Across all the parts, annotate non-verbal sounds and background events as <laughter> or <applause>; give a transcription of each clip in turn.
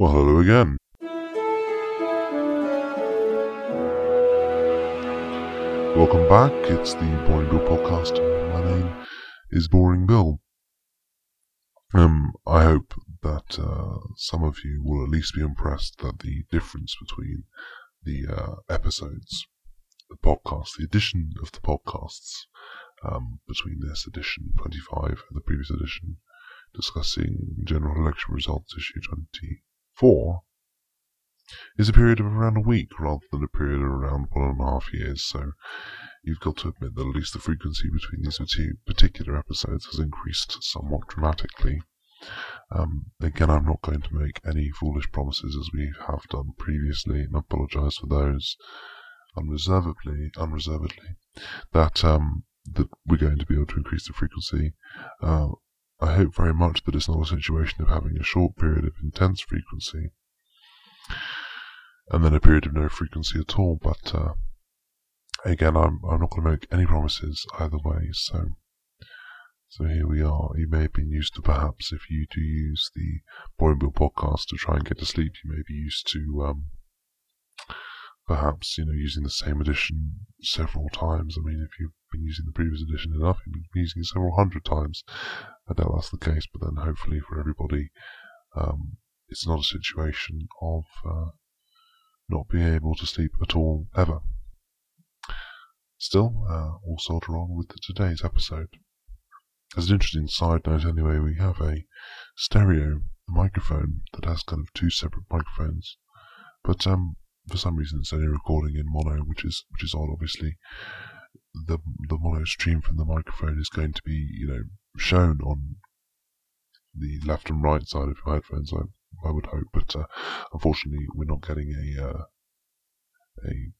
Well, hello again. Welcome back. It's the Boring Bill podcast. My name is Boring Bill. Um, I hope that uh, some of you will at least be impressed that the difference between the uh, episodes, the podcast, the edition of the podcasts um, between this edition 25 and the previous edition discussing general election results issue 24 is a period of around a week rather than a period of around one and a half years. So you've got to admit that at least the frequency between these two particular episodes has increased somewhat dramatically. Um, again, I'm not going to make any foolish promises as we have done previously, and apologise for those unreservedly. Unreservedly, that um, that we're going to be able to increase the frequency. Uh, I hope very much that it's not a situation of having a short period of intense frequency and then a period of no frequency at all. But uh, again, I'm I'm not going to make any promises either way. So so here we are. You may have been used to perhaps if you do use the Boring Bill podcast to try and get to sleep, you may be used to um, perhaps you know using the same edition several times. I mean, if you've been using the previous edition enough, you've been using it several hundred times. I doubt that's the case, but then hopefully for everybody, um, it's not a situation of uh, not being able to sleep at all ever. Still, uh, we'll soldier on with today's episode. As an interesting side note, anyway, we have a stereo microphone that has kind of two separate microphones, but um, for some reason it's only recording in mono, which is which is odd. Obviously, the the mono stream from the microphone is going to be you know shown on the left and right side of your headphones. I I would hope, but uh, unfortunately we're not getting a uh, a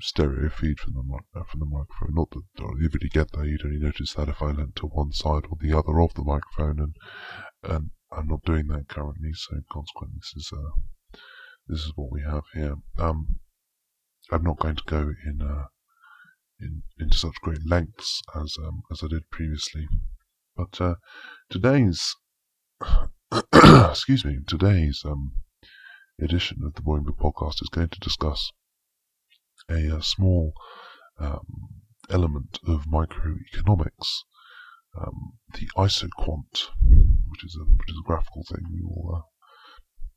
stereo feed from the uh, from the microphone. Not that you really get that. You'd only notice that if I leant to one side or the other of the microphone, and and I'm not doing that currently. So consequently, this is uh, this is what we have here. Um, I'm not going to go in, uh, in into such great lengths as um, as I did previously, but uh, today's <coughs> excuse me, today's um, edition of the Boring Bill podcast is going to discuss a, a small um, element of microeconomics, um, the isoquant, which is a which is a graphical thing. Will uh,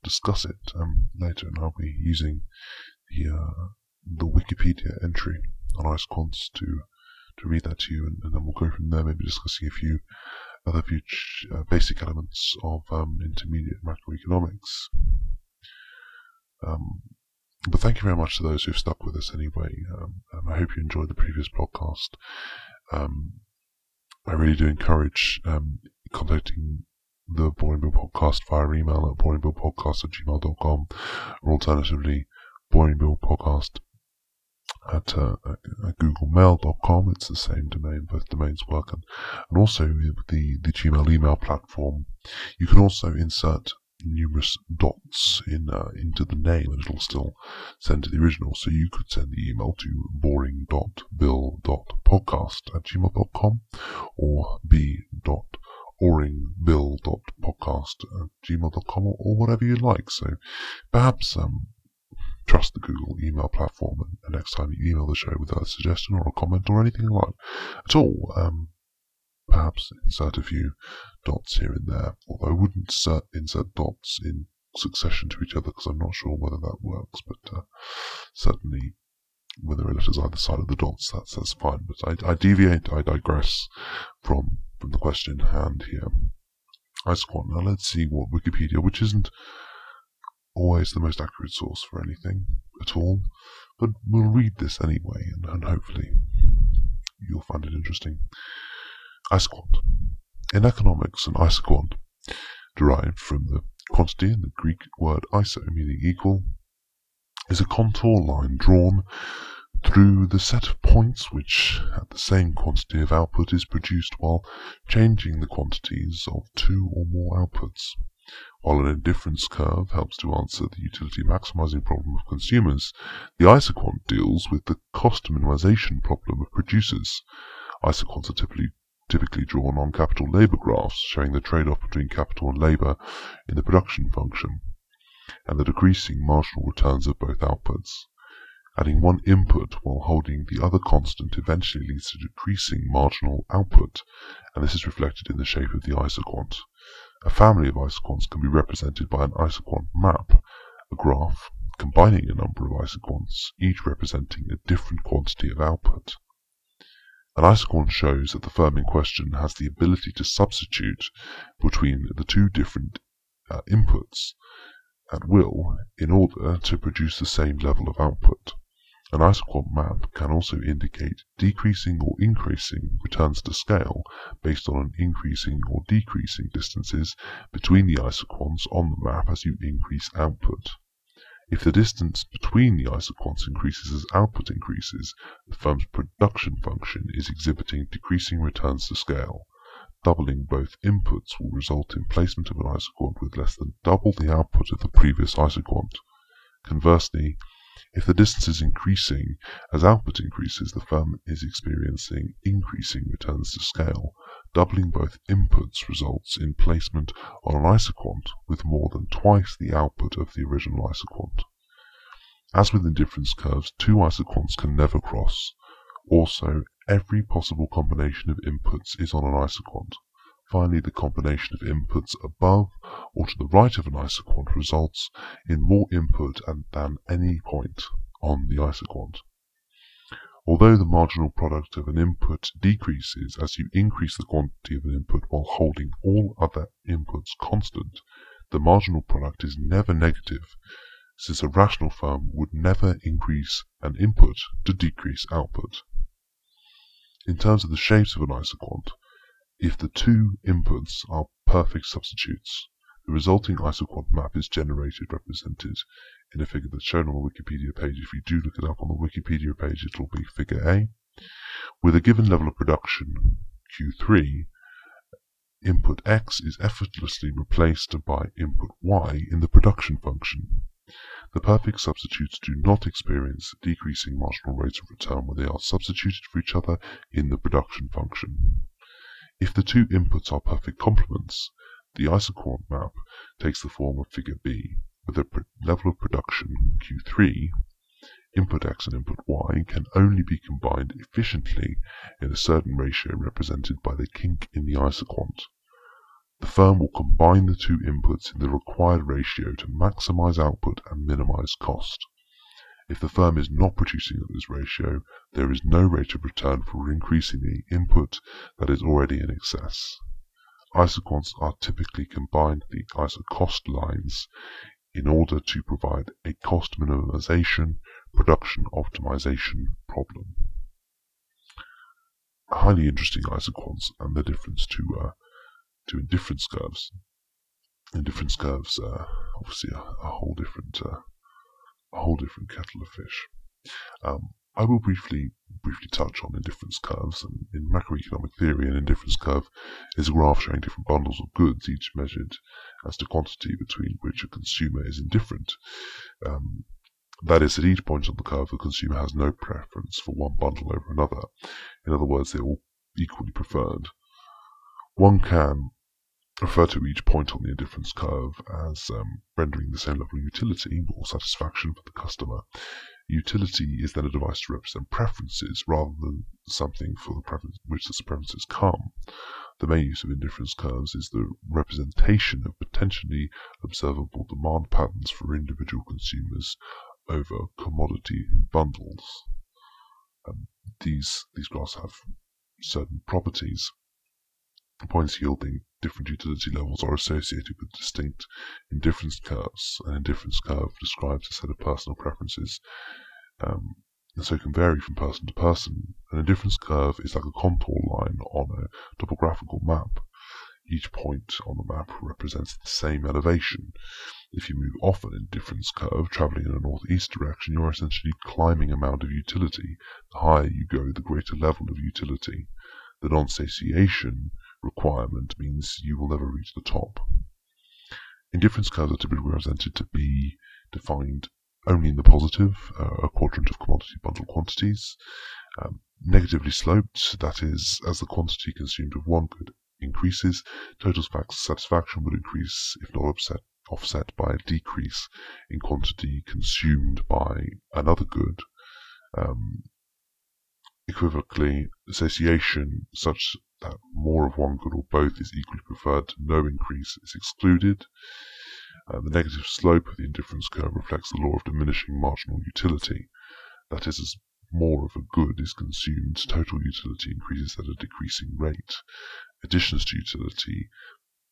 discuss it um, later, and I'll be using the uh, the Wikipedia entry on isoquants to to read that to you, and, and, then we'll go from there. Maybe discussing a few other few uh, basic elements of um, intermediate macroeconomics. Um, but thank you very much to those who've stuck with us anyway. Um, I hope you enjoyed the previous podcast. Um, I really do encourage um, contacting the Boring Bill podcast via email at boringbillpodcast at gmail.com or alternatively boringbillpodcast at, uh, at googlemail.com. It's the same domain, both domains work. And, and also the, the Gmail email platform, you can also insert numerous dots in uh, into the name and it'll still send to the original. So you could send the email to boring.bill.podcast at gmail.com or b.oringbill.podcast at gmail.com or, or whatever you like. So perhaps um, trust the Google email platform. And, and, next time you email the show with a suggestion or a comment or anything like at all, um, perhaps insert a few dots here and there. Although I wouldn't insert, insert dots in succession to each other because I'm not sure whether that works. But uh, certainly, when are letters either side of the dots, that's that's fine. But I, I deviate, I digress from from the question in hand here. Isoquant. Now let's see what Wikipedia, which isn't always the most accurate source for anything at all, but we'll read this anyway, and, and hopefully you'll find it interesting. Isoquant. In economics, an isoquant, derived from the quantity and the Greek word iso meaning equal, is a contour line drawn through the set of points which, at the same quantity of output, is produced while changing the quantities of two or more outputs. While an indifference curve helps to answer the utility maximizing problem of consumers, the isoquant deals with the cost minimization problem of producers. Isoquants are typically typically drawn on capital labor graphs showing the trade-off between capital and labor in the production function. and the decreasing marginal returns of both outputs. Adding one input while holding the other constant eventually leads to decreasing marginal output, and this is reflected in the shape of the isoquant. A family of isoquants can be represented by an isoquant map, a graph combining a number of isoquants, each representing a different quantity of output. An isoquant shows that the firm in question has the ability to substitute between the two different uh, inputs at will in order to produce the same level of output. An isoquant map can also indicate decreasing or increasing returns to scale based on an increasing or decreasing distances between the isoquants on the map as you increase output. If the distance between the isoquants increases as output increases, the firm's production function is exhibiting decreasing returns to scale. Doubling both inputs will result in placement of an isoquant with less than double the output of the previous isoquant. Conversely, if the distance is increasing as output increases, the firm is experiencing increasing returns to scale. Doubling both inputs results in placement on an isoquant with more than twice the output of the original isoquant. As with indifference curves, two isoquants can never cross. Also, every possible combination of inputs is on an isoquant. Finally, the combination of inputs above or to the right of an isoquant results in more input than any point on the isoquant. Although the marginal product of an input decreases as you increase the quantity of an input while holding all other inputs constant, the marginal product is never negative, since a rational firm would never increase an input to decrease output. In terms of the shapes of an isoquant, if the two inputs are perfect substitutes, the resulting isoquant map is generated represented in a figure that's shown on the Wikipedia page. If you do look it up on the Wikipedia page, it will be figure A. With a given level of production, Q3, input X is effortlessly replaced by input Y in the production function. The perfect substitutes do not experience decreasing marginal rates of return when they are substituted for each other in the production function. If the two inputs are perfect complements, the isoquant map takes the form of figure B, with a level of production Q3, input X and input Y can only be combined efficiently in a certain ratio represented by the kink in the isoquant. The firm will combine the two inputs in the required ratio to maximize output and minimize cost. If the firm is not producing at this ratio, there is no rate of return for increasing the input that is already in excess. Isoquants are typically combined the isocost lines in order to provide a cost minimization production optimization problem. Highly interesting isoquants and the difference to uh, to indifference curves. Indifference curves, uh, obviously, a, a whole different uh, a whole different kettle of fish. Um, I will briefly briefly touch on indifference curves. And in macroeconomic theory, an indifference curve is a graph showing different bundles of goods, each measured as to quantity between which a consumer is indifferent. Um, that is, at each point on the curve, the consumer has no preference for one bundle over another. In other words, they're all equally preferred. One can refer to each point on the indifference curve as um, rendering the same level of utility or satisfaction for the customer. Utility is then a device to represent preferences rather than something for the preference which the preferences come. The main use of indifference curves is the representation of potentially observable demand patterns for individual consumers over commodity bundles. Um, these these graphs have certain properties Points yielding different utility levels are associated with distinct indifference curves. An indifference curve describes a set of personal preferences um, and so can vary from person to person. An indifference curve is like a contour line on a topographical map. Each point on the map represents the same elevation. If you move off an indifference curve, traveling in a northeast direction, you are essentially climbing a mound of utility. The higher you go, the greater level of utility. The non-satiation requirement means you will never reach the top. Indifference curves are typically represented to be defined only in the positive, uh, a quadrant of commodity bundle quantities. Um, negatively sloped, that is, as the quantity consumed of one good increases, total satisfaction would increase if not offset, offset by a decrease in quantity consumed by another good. Um, equivocally, association such that more of one good or both is equally preferred no increase is excluded. Uh, the negative slope of the indifference curve reflects the law of diminishing marginal utility. That is, as more of a good is consumed, total utility increases at a decreasing rate. Additions to utility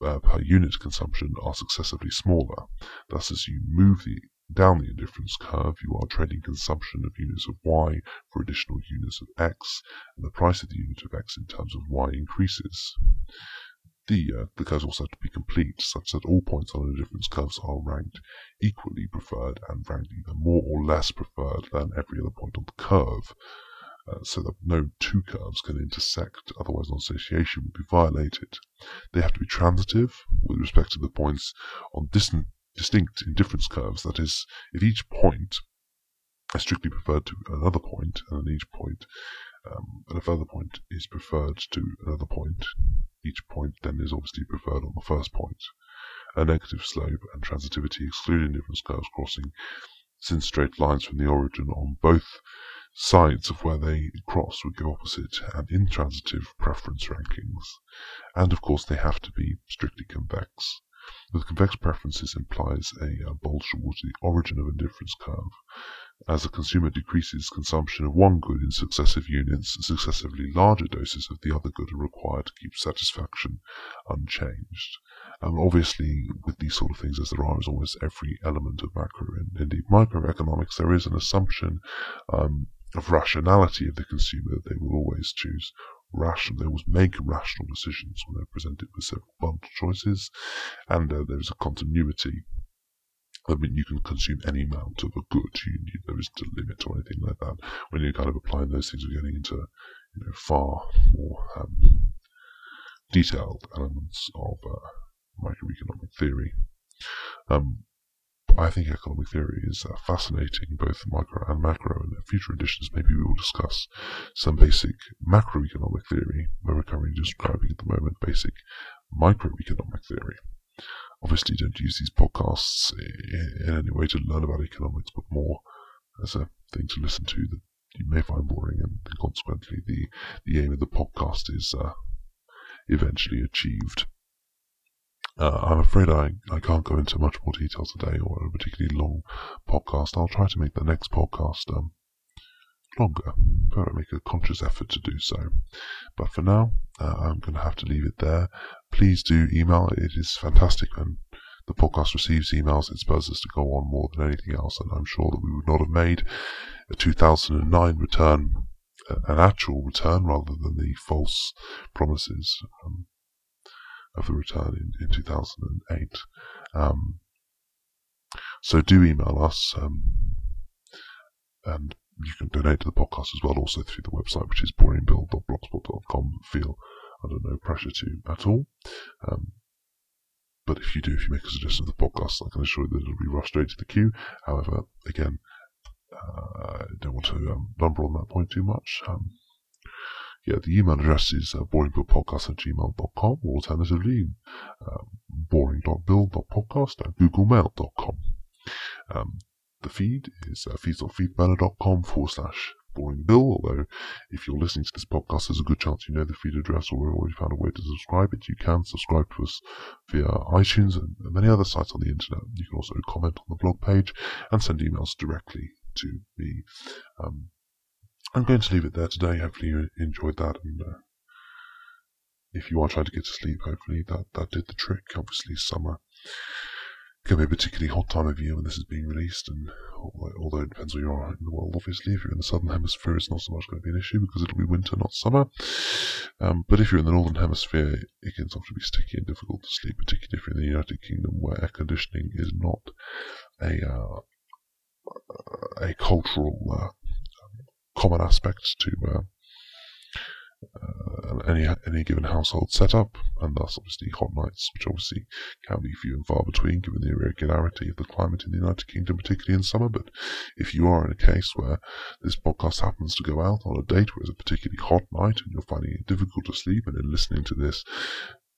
uh, per unit consumption are successively smaller. Thus, as you move the, down the indifference curve, you are trading consumption of units of y for additional units of x, and the price of the unit of x in terms of y increases. The, uh, the curves also have to be complete, such that all points on the indifference curves are ranked equally preferred and ranked either more or less preferred than every other point on the curve. Uh, so that no two curves can intersect, otherwise non-satiation would be violated. They have to be transitive with respect to the points on distant, distinct indifference curves, that is, if each point is strictly preferred to another point, and then each point, um, and a further point is preferred to another point, each point then is obviously preferred on the first point. A negative slope and transitivity exclude indifference curves crossing since straight lines from the origin on both sides of where they cross would go opposite and intransitive preference rankings. And of course, they have to be strictly convex. With convex preferences implies a uh, bulge towards the origin of a difference curve. As the consumer decreases consumption of one good in successive units, successively larger doses of the other good are required to keep satisfaction unchanged. Um, obviously, with these sort of things, as there are as almost every element of macro and indeed microeconomics, there is an assumption um, of rationality of the consumer that they will always choose rational, they always make rational decisions when they're presented with several bundle choices, and uh, there is a continuity. I mean, you can consume any amount of a good. You, there isn't a limit or anything like that. When you're kind of applying those things, we're getting into you know, far more um, detailed elements of uh, microeconomic theory. Um, I think economic theory is uh, fascinating, both micro and macro, in future editions maybe we will discuss some basic macroeconomic theory, where we're currently describing at the moment basic microeconomic theory. Obviously, don't use these podcasts in any way to learn about economics, but more as a thing to listen to that you may find boring, and consequently, the, the aim of the podcast is uh, eventually achieved. Uh, I'm afraid I, I can't go into much more detail today or a particularly long podcast. I'll try to make the next podcast um, longer, but I make a conscious effort to do so. But for now, uh, I'm going to have to leave it there. Please do email. It is fantastic when the podcast receives emails. It spurs us to go on more than anything else, and I'm sure that we would not have made a 2009 return, an actual return rather than the false promises. Um, of the return in, in 2008. Um, so do email us, um, and you can donate to the podcast as well, also through the website, which is boringbill.blogspot.com. Feel under no pressure to at all. Um, but if you do, if you make a suggestion of the podcast, I can assure you that it'll be rushed straight to the queue. However, again, uh, I don't want to um, number on that point too much. Um, yeah, the email address is uh, boringbillpodcast at gmail.com or alternatively um, boring.bill.podcast at googlemail.com. Um, the feed is uh, feeds.feedburner.com forward slash boringbill, although if you're listening to this podcast, there's a good chance you know the feed address or already found a way to subscribe it. You can subscribe to us via iTunes and many other sites on the internet. You can also comment on the blog page and send emails directly to me. Um, I'm going to leave it there today. Hopefully you enjoyed that, and uh, if you are trying to get to sleep, hopefully that that did the trick. Obviously, summer can be a particularly hot time of year when this is being released, and although it depends where you are in the world, obviously, if you're in the southern hemisphere, it's not so much going to be an issue because it'll be winter, not summer. Um, but if you're in the northern hemisphere, it can often be sticky and difficult to sleep, particularly if you're in the United Kingdom, where air conditioning is not a uh, a cultural uh, common aspects to uh, uh, any any given household setup, and thus obviously hot nights, which obviously can be few and far between given the irregularity of the climate in the United Kingdom, particularly in summer. But if you are in a case where this podcast happens to go out on a date where it's a particularly hot night and you're finding it difficult to sleep, and then listening to this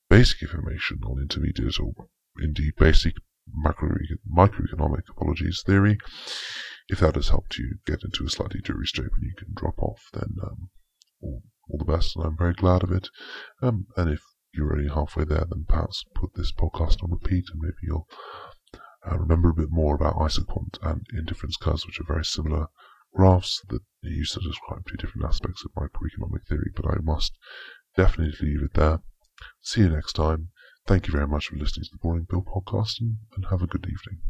basic information on intermediate or indeed basic macro microeconomic apologies theory. If that has helped you get into a slightly dreary state when you can drop off, then um, all, all, the best, and I'm very glad of it. Um, and if you're only halfway there, then perhaps put this podcast on repeat, and maybe you'll uh, remember a bit more about isoquant and indifference curves, which are very similar graphs that are used to describe two different aspects of microeconomic theory. But I must definitely leave it there. See you next time. Thank you very much for listening to the Boring Bill podcast and, and have a good evening.